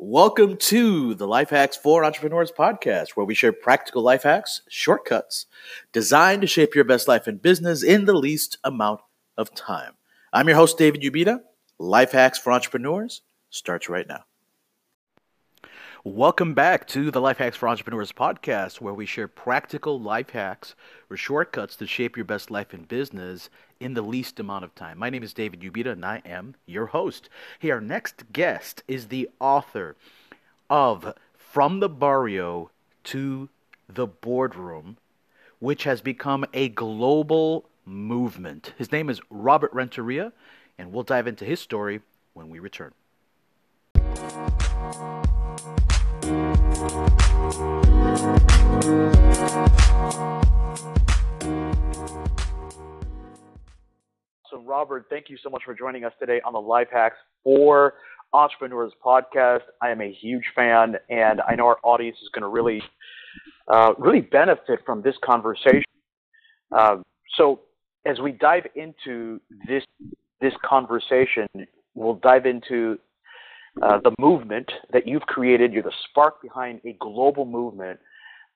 Welcome to the Life Hacks for Entrepreneurs podcast, where we share practical life hacks, shortcuts designed to shape your best life and business in the least amount of time. I'm your host, David Ubita. Life Hacks for Entrepreneurs starts right now. Welcome back to the Life Hacks for Entrepreneurs podcast, where we share practical life hacks or shortcuts to shape your best life and business in the least amount of time. My name is David Ubita, and I am your host. Hey, our next guest is the author of From the Barrio to the Boardroom, which has become a global movement. His name is Robert Renteria, and we'll dive into his story when we return. So, Robert, thank you so much for joining us today on the Life Hacks for Entrepreneurs podcast. I am a huge fan, and I know our audience is going to really, uh, really benefit from this conversation. Uh, so, as we dive into this this conversation, we'll dive into uh, the movement that you've created. You're the spark behind a global movement.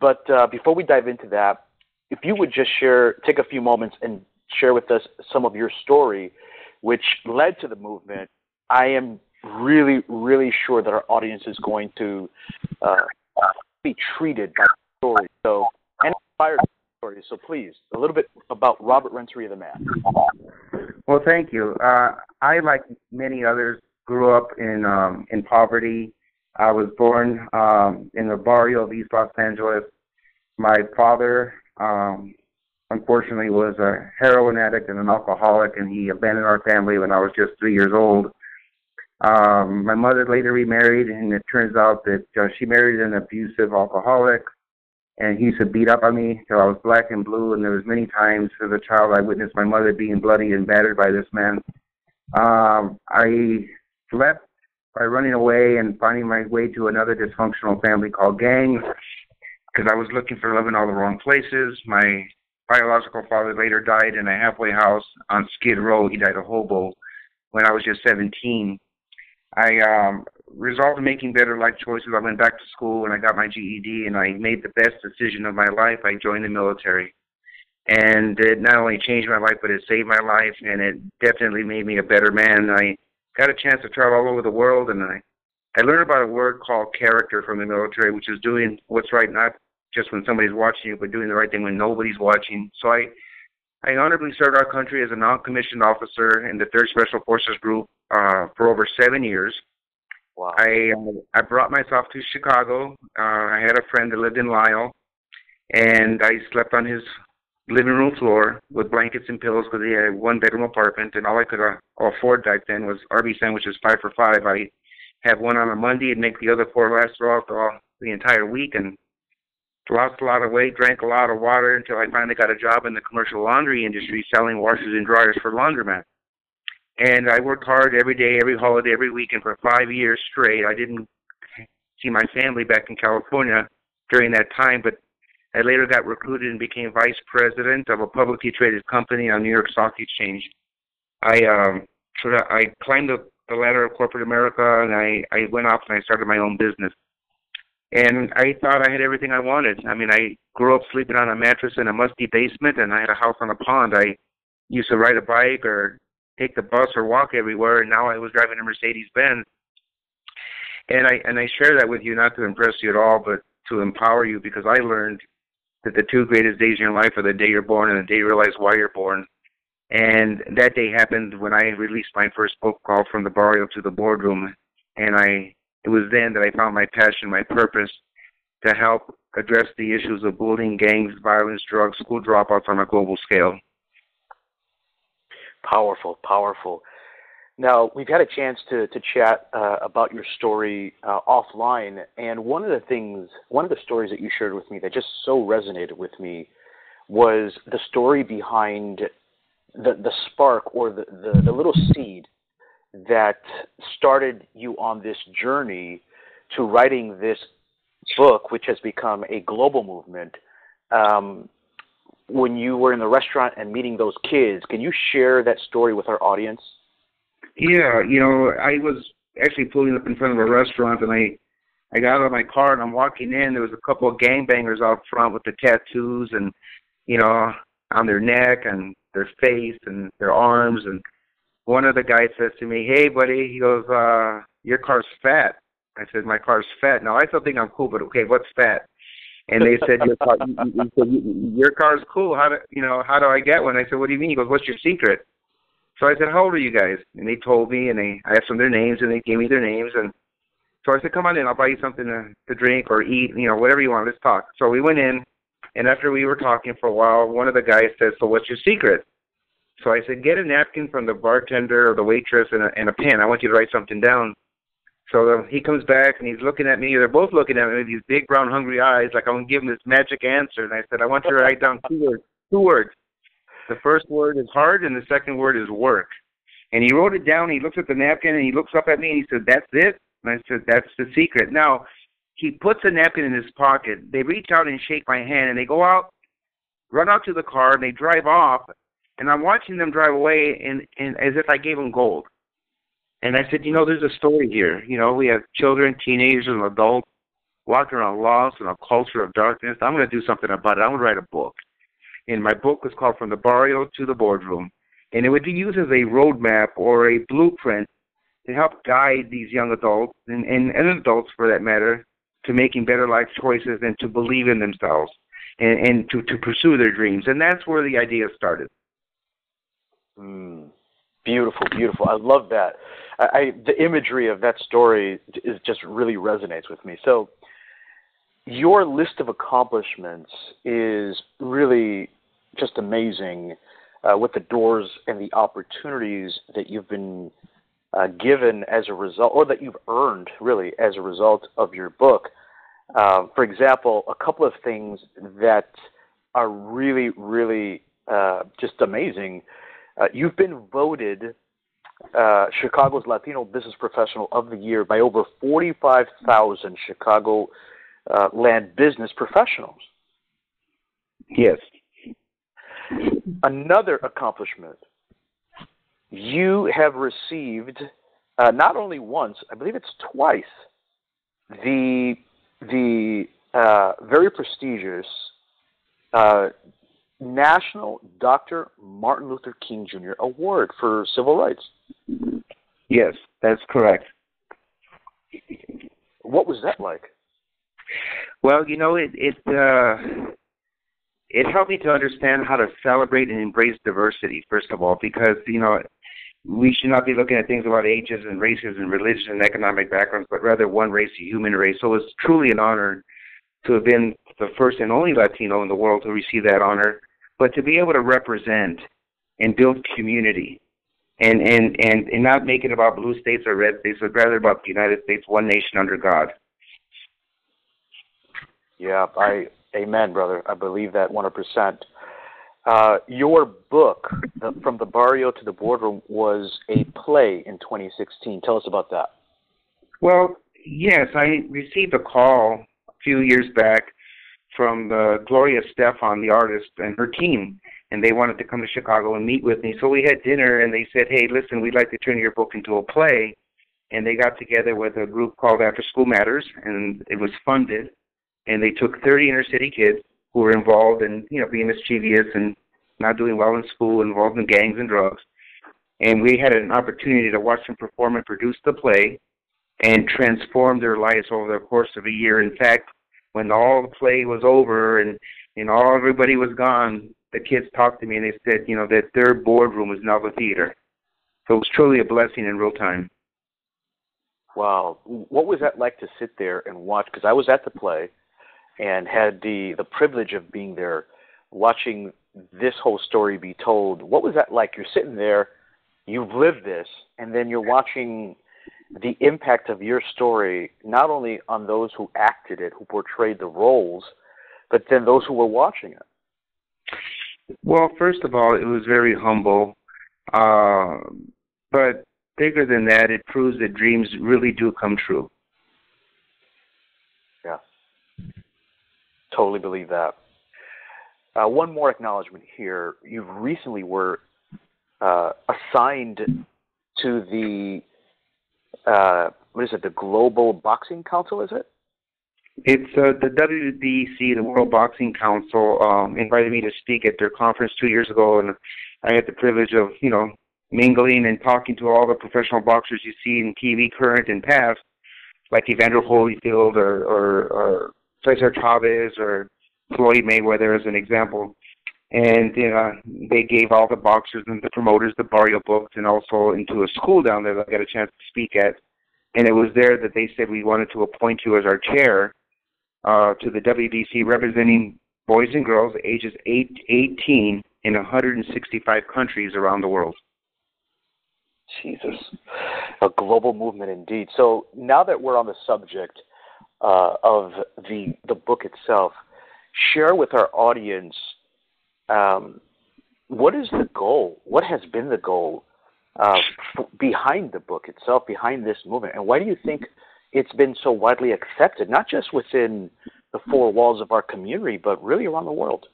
But uh, before we dive into that, if you would just share, take a few moments and share with us some of your story, which led to the movement, I am really, really sure that our audience is going to uh, be treated by the story. So, and inspired story. So, please, a little bit about Robert Renteria, the man. Well, thank you. Uh, I, like many others, grew up in um, in poverty. I was born um, in the barrio of East Los Angeles. My father um, unfortunately was a heroin addict and an alcoholic, and he abandoned our family when I was just three years old. Um, my mother later remarried, and it turns out that uh, she married an abusive alcoholic, and he used to beat up on me till I was black and blue. And there was many times as a child I witnessed my mother being bloody and battered by this man. Um, I left by running away and finding my way to another dysfunctional family called gangs because I was looking for love in all the wrong places. My biological father later died in a halfway house on Skid Row. He died a hobo when I was just 17. I um, resolved making better life choices. I went back to school and I got my GED and I made the best decision of my life. I joined the military. And it not only changed my life, but it saved my life and it definitely made me a better man. I got a chance to travel all over the world and I I learned about a word called character from the military, which is doing what's right, not just when somebody's watching you, but doing the right thing when nobody's watching. So I, I honorably served our country as a non-commissioned officer in the Third Special Forces Group uh, for over seven years. Wow. I I brought myself to Chicago. Uh, I had a friend that lived in Lisle, and I slept on his living room floor with blankets and pillows because he had a one bedroom apartment, and all I could uh, afford back then was Arby's sandwiches five for five. I have one on a Monday and make the other four last throughout the, the entire week, and lost a lot of weight, drank a lot of water until I finally got a job in the commercial laundry industry selling washers and dryers for laundromats. And I worked hard every day, every holiday, every weekend for five years straight. I didn't see my family back in California during that time, but I later got recruited and became vice president of a publicly traded company on New York Stock Exchange. I um, sort of I climbed the, the ladder of corporate America, and I I went off and I started my own business and I thought I had everything I wanted. I mean, I grew up sleeping on a mattress in a musty basement, and I had a house on a pond. I used to ride a bike or take the bus or walk everywhere, and now I was driving a Mercedes Benz. And I and I share that with you not to impress you at all, but to empower you because I learned that the two greatest days in your life are the day you're born and the day you realize why you're born. And that day happened when I released my first book called From the Barrio to the Boardroom, and I it was then that I found my passion, my purpose to help address the issues of bullying, gangs, violence, drugs, school dropouts on a global scale. Powerful, powerful. Now, we've had a chance to, to chat uh, about your story uh, offline, and one of the things, one of the stories that you shared with me that just so resonated with me was the story behind the, the spark or the, the, the little seed that started you on this journey to writing this book, which has become a global movement. Um, when you were in the restaurant and meeting those kids, can you share that story with our audience? Yeah, you know, I was actually pulling up in front of a restaurant, and I I got out of my car and I'm walking in. There was a couple of gangbangers out front with the tattoos and you know on their neck and their face and their arms. And one of the guys says to me, "Hey, buddy," he goes, uh, "Your car's fat." I said, "My car's fat." Now I still think I'm cool, but okay, what's fat? And they said, "Your car, you, you, your car's cool. How do you know? How do I get one?" I said, "What do you mean?" He goes, "What's your secret?" So I said, "How old are you guys?" And they told me, and they I asked them their names, and they gave me their names, and so I said, "Come on in. I'll buy you something to, to drink or eat. You know, whatever you want. Let's talk." So we went in, and after we were talking for a while, one of the guys said, "So what's your secret?" So I said, "Get a napkin from the bartender or the waitress and a, and a pen. I want you to write something down." So he comes back and he's looking at me. They're both looking at me with these big brown hungry eyes, like I'm gonna give him this magic answer. And I said, "I want you to write down two words. Two words. The first word is hard, and the second word is work." And he wrote it down. He looks at the napkin and he looks up at me and he said, "That's it." And I said, that's the secret. Now, he puts a napkin in his pocket. They reach out and shake my hand, and they go out, run out to the car, and they drive off. And I'm watching them drive away, and, and as if I gave them gold. And I said, you know, there's a story here. You know, we have children, teenagers, and adults walking around lost in a culture of darkness. I'm going to do something about it. I'm going to write a book. And my book was called From the Barrio to the Boardroom. And it would be used as a roadmap or a blueprint to help guide these young adults and, and, and adults for that matter to making better life choices and to believe in themselves and, and to, to pursue their dreams. And that's where the idea started. Mm, beautiful, beautiful. I love that. I, I, the imagery of that story is just really resonates with me. So, your list of accomplishments is really just amazing uh, with the doors and the opportunities that you've been uh, given as a result, or that you've earned really as a result of your book. Uh, for example, a couple of things that are really, really uh, just amazing. Uh, you've been voted uh, Chicago's Latino Business Professional of the Year by over 45,000 Chicago uh, land business professionals. Yes. Another accomplishment you have received uh, not only once, I believe it's twice, the the uh, very prestigious uh, National Dr. Martin Luther King Jr. Award for Civil Rights. Yes, that's correct. What was that like? Well, you know, it it uh, it helped me to understand how to celebrate and embrace diversity. First of all, because you know, we should not be looking at things about ages and races and religion and economic backgrounds, but rather one race, a human race. So it's truly an honor to have been the first and only Latino in the world to receive that honor, but to be able to represent and build community and, and, and, and not make it about blue states or red states, but rather about the United States, one nation under God. Yeah, I amen, brother. I believe that 100%. Uh, your book, the, From the Barrio to the Boardroom, was a play in 2016. Tell us about that. Well, yes, I received a call a few years back from uh, Gloria Estefan, the artist, and her team, and they wanted to come to Chicago and meet with me. So we had dinner, and they said, "Hey, listen, we'd like to turn your book into a play." And they got together with a group called After School Matters, and it was funded. And they took 30 inner city kids who were involved in you know being mischievous and not doing well in school, involved in gangs and drugs. And we had an opportunity to watch them perform and produce the play and transform their lives over the course of a year. In fact, when all the play was over and and all everybody was gone, the kids talked to me and they said, you know, that their boardroom is now the theater. So it was truly a blessing in real time. Wow, what was that like to sit there and watch? Because I was at the play, and had the the privilege of being there watching this whole story be told what was that like you're sitting there you've lived this and then you're watching the impact of your story not only on those who acted it who portrayed the roles but then those who were watching it well first of all it was very humble uh, but bigger than that it proves that dreams really do come true Yeah. totally believe that. Uh, one more acknowledgement here. You recently were uh, assigned to the uh, what is it? The Global Boxing Council, is it? It's uh, the WBC, the World Boxing Council, um, invited me to speak at their conference two years ago, and I had the privilege of, you know, mingling and talking to all the professional boxers you see in TV, current and past, like Evander Holyfield or or, or Cesar Chavez or Floyd Mayweather as an example. And know, they gave all the boxers and the promoters the barrio books, and also into a school down there that I got a chance to speak at. And it was there that they said we wanted to appoint you as our chair uh, to the WBC, representing boys and girls ages 8, 18 in 165 countries around the world. Jesus, a global movement indeed. So now that we're on the subject uh, of the the book itself, share with our audience um, what is the goal? What has been the goal uh, behind the book itself, behind this movement, and why do you think it's been so widely accepted, not just within the four walls of our community, but really around the world?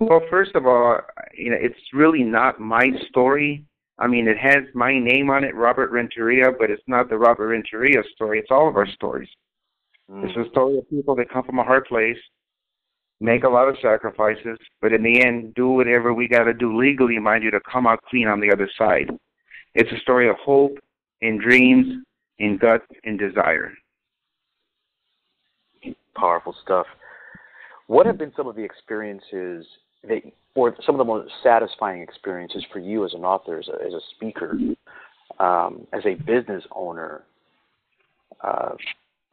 Well, first of all, you know, it's really not my story. I mean, it has my name on it, Robert Renteria, but it's not the Robert Renteria story. It's all of our stories. Mm. It's a story of people that come from a hard place, make a lot of sacrifices, but in the end, do whatever we got to do legally, mind you, to come out clean on the other side. It's a story of hope and dreams and guts and desire. Powerful stuff. What have been some of the experiences that, or some of the most satisfying experiences for you as an author, as a, as a speaker, um, as a business owner? Uh,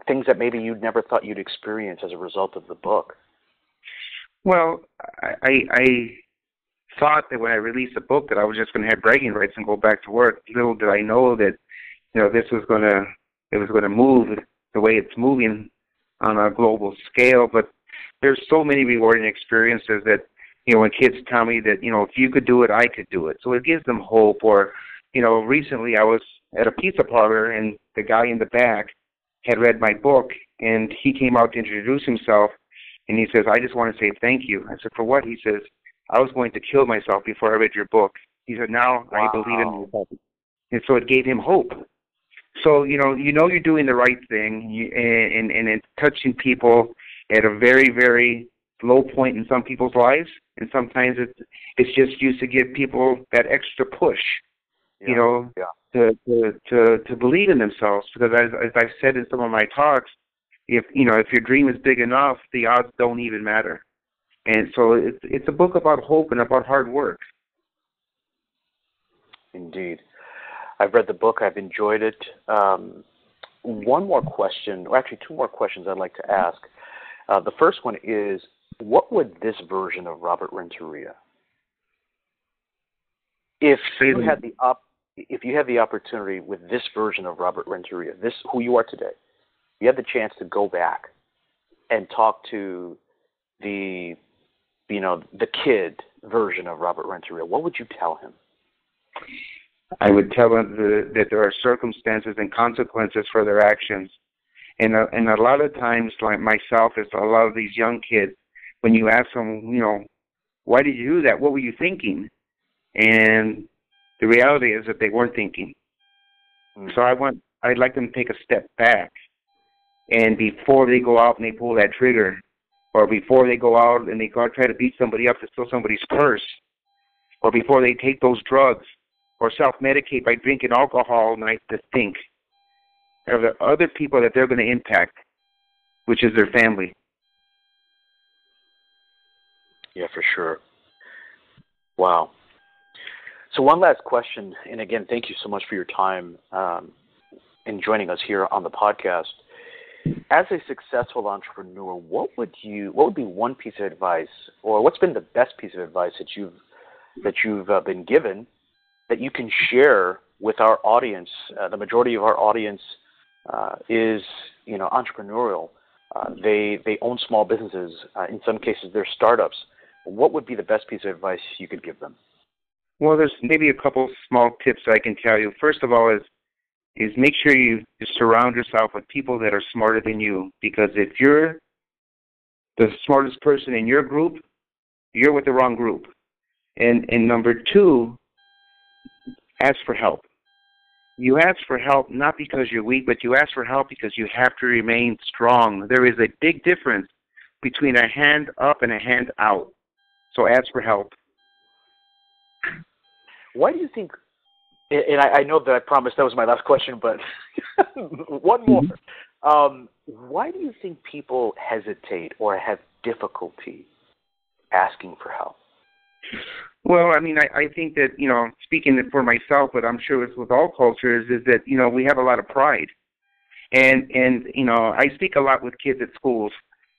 things that maybe you'd never thought you'd experience as a result of the book. Well, I, I thought that when I released the book that I was just going to have bragging rights and go back to work. Little did I know that, you know, this was going to it was going to move the way it's moving on a global scale. But there's so many rewarding experiences that you know, when kids tell me that, you know, if you could do it, I could do it. So it gives them hope. Or, you know, recently I was at a pizza parlor and the guy in the back had read my book and he came out to introduce himself and he says, I just want to say thank you. I said, for what? He says, I was going to kill myself before I read your book. He said, now wow. I believe in myself. And so it gave him hope. So, you know, you know you're doing the right thing you, and, and, and it's touching people at a very, very low point in some people's lives, and sometimes it's it's just used to give people that extra push, yeah. you know, yeah. to, to to to believe in themselves. Because as, as I've said in some of my talks, if you know if your dream is big enough, the odds don't even matter. And so it's it's a book about hope and about hard work. Indeed, I've read the book. I've enjoyed it. Um, one more question, or actually two more questions I'd like to ask. Uh, the first one is what would this version of Robert Renteria, if you had the op, if you had the opportunity with this version of Robert Renteria, this who you are today, you had the chance to go back and talk to the, you know, the kid version of Robert Renteria, what would you tell him? I would tell him that there are circumstances and consequences for their actions. And, uh, and a lot of times, like myself, as a lot of these young kids, when you ask them, you know, why did you do that? What were you thinking? And the reality is that they weren't thinking. Mm. So I want, I'd like them to take a step back, and before they go out and they pull that trigger, or before they go out and they go try to beat somebody up to steal somebody's purse, or before they take those drugs, or self-medicate by drinking alcohol all night, to think of the other people that they're going to impact, which is their family. Yeah, for sure. Wow. So one last question, and again, thank you so much for your time um, in joining us here on the podcast. As a successful entrepreneur, what would you, what would be one piece of advice, or what's been the best piece of advice that you've that you've uh, been given that you can share with our audience? Uh, the majority of our audience uh, is, you know, entrepreneurial. Uh, they they own small businesses. Uh, in some cases, they're startups what would be the best piece of advice you could give them? Well, there's maybe a couple small tips I can tell you. First of all, is is make sure you surround yourself with people that are smarter than you. Because if you're the smartest person in your group, you're with the wrong group. And and number two, ask for help. you ask for help not because you're weak, but you ask for help because you have to remain strong. There is a big difference between a hand up and a hand out. So ask for help. Why do you think? And I, I know that I promised that was my last question, but one more. Mm-hmm. Um, why do you think people hesitate or have difficulty asking for help? Well, I mean, I, I think that you know, speaking for myself, but I'm sure it's with all cultures, is that you know we have a lot of pride, and and you know I speak a lot with kids at schools,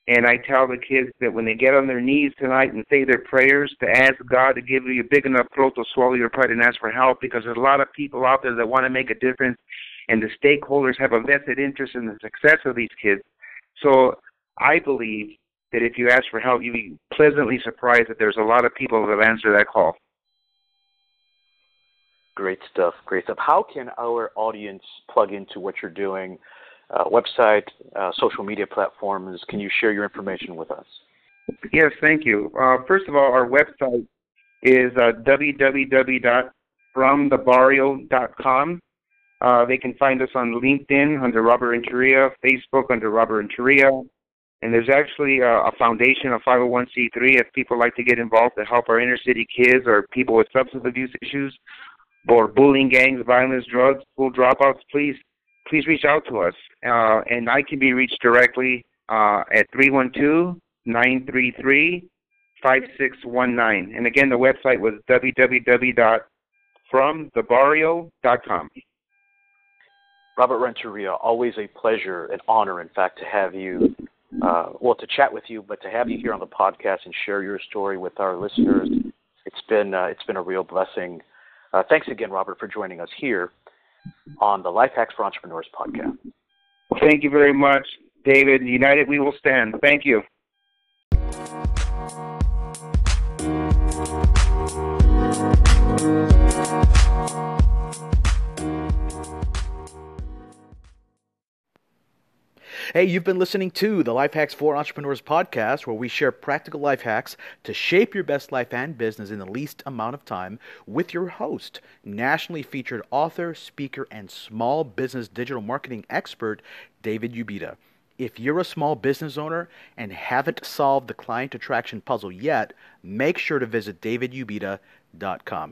and I tell the kids that when they get on their knees tonight and say their prayers, to ask God to give you a big enough throat to swallow your pride and ask for help, because there's a lot of people out there that want to make a difference, and the stakeholders have a vested interest in the success of these kids. So I believe that if you ask for help, you'll be pleasantly surprised that there's a lot of people that answer that call. Great stuff. Great stuff. How can our audience plug into what you're doing? Uh, website, uh, social media platforms. Can you share your information with us? Yes, thank you. Uh, first of all, our website is uh, www.fromthebarrio.com. Uh, they can find us on LinkedIn under Robert and Renteria, Facebook under Robert and Renteria, and there's actually a, a foundation, a 501c3, if people like to get involved to help our inner city kids or people with substance abuse issues or bullying gangs, violence, drugs, school dropouts, please please reach out to us. Uh, and I can be reached directly uh, at 312 933 5619. And again, the website was www.fromthebarrio.com. Robert Renteria, always a pleasure, an honor, in fact, to have you uh, well, to chat with you, but to have you here on the podcast and share your story with our listeners. It's been uh, it's been a real blessing. Uh, thanks again, Robert, for joining us here on the Life Hacks for Entrepreneurs podcast. Thank you very much, David. United we will stand. Thank you. Hey, you've been listening to the Life Hacks for Entrepreneurs podcast, where we share practical life hacks to shape your best life and business in the least amount of time with your host, nationally featured author, speaker, and small business digital marketing expert, David Ubita. If you're a small business owner and haven't solved the client attraction puzzle yet, make sure to visit davidubita.com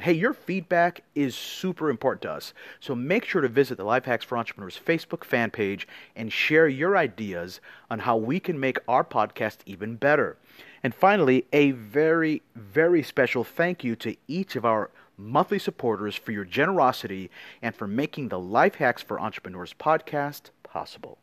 Hey, your feedback is super important to us. So make sure to visit the Life Hacks for Entrepreneurs Facebook fan page and share your ideas on how we can make our podcast even better. And finally, a very, very special thank you to each of our monthly supporters for your generosity and for making the Life Hacks for Entrepreneurs podcast possible.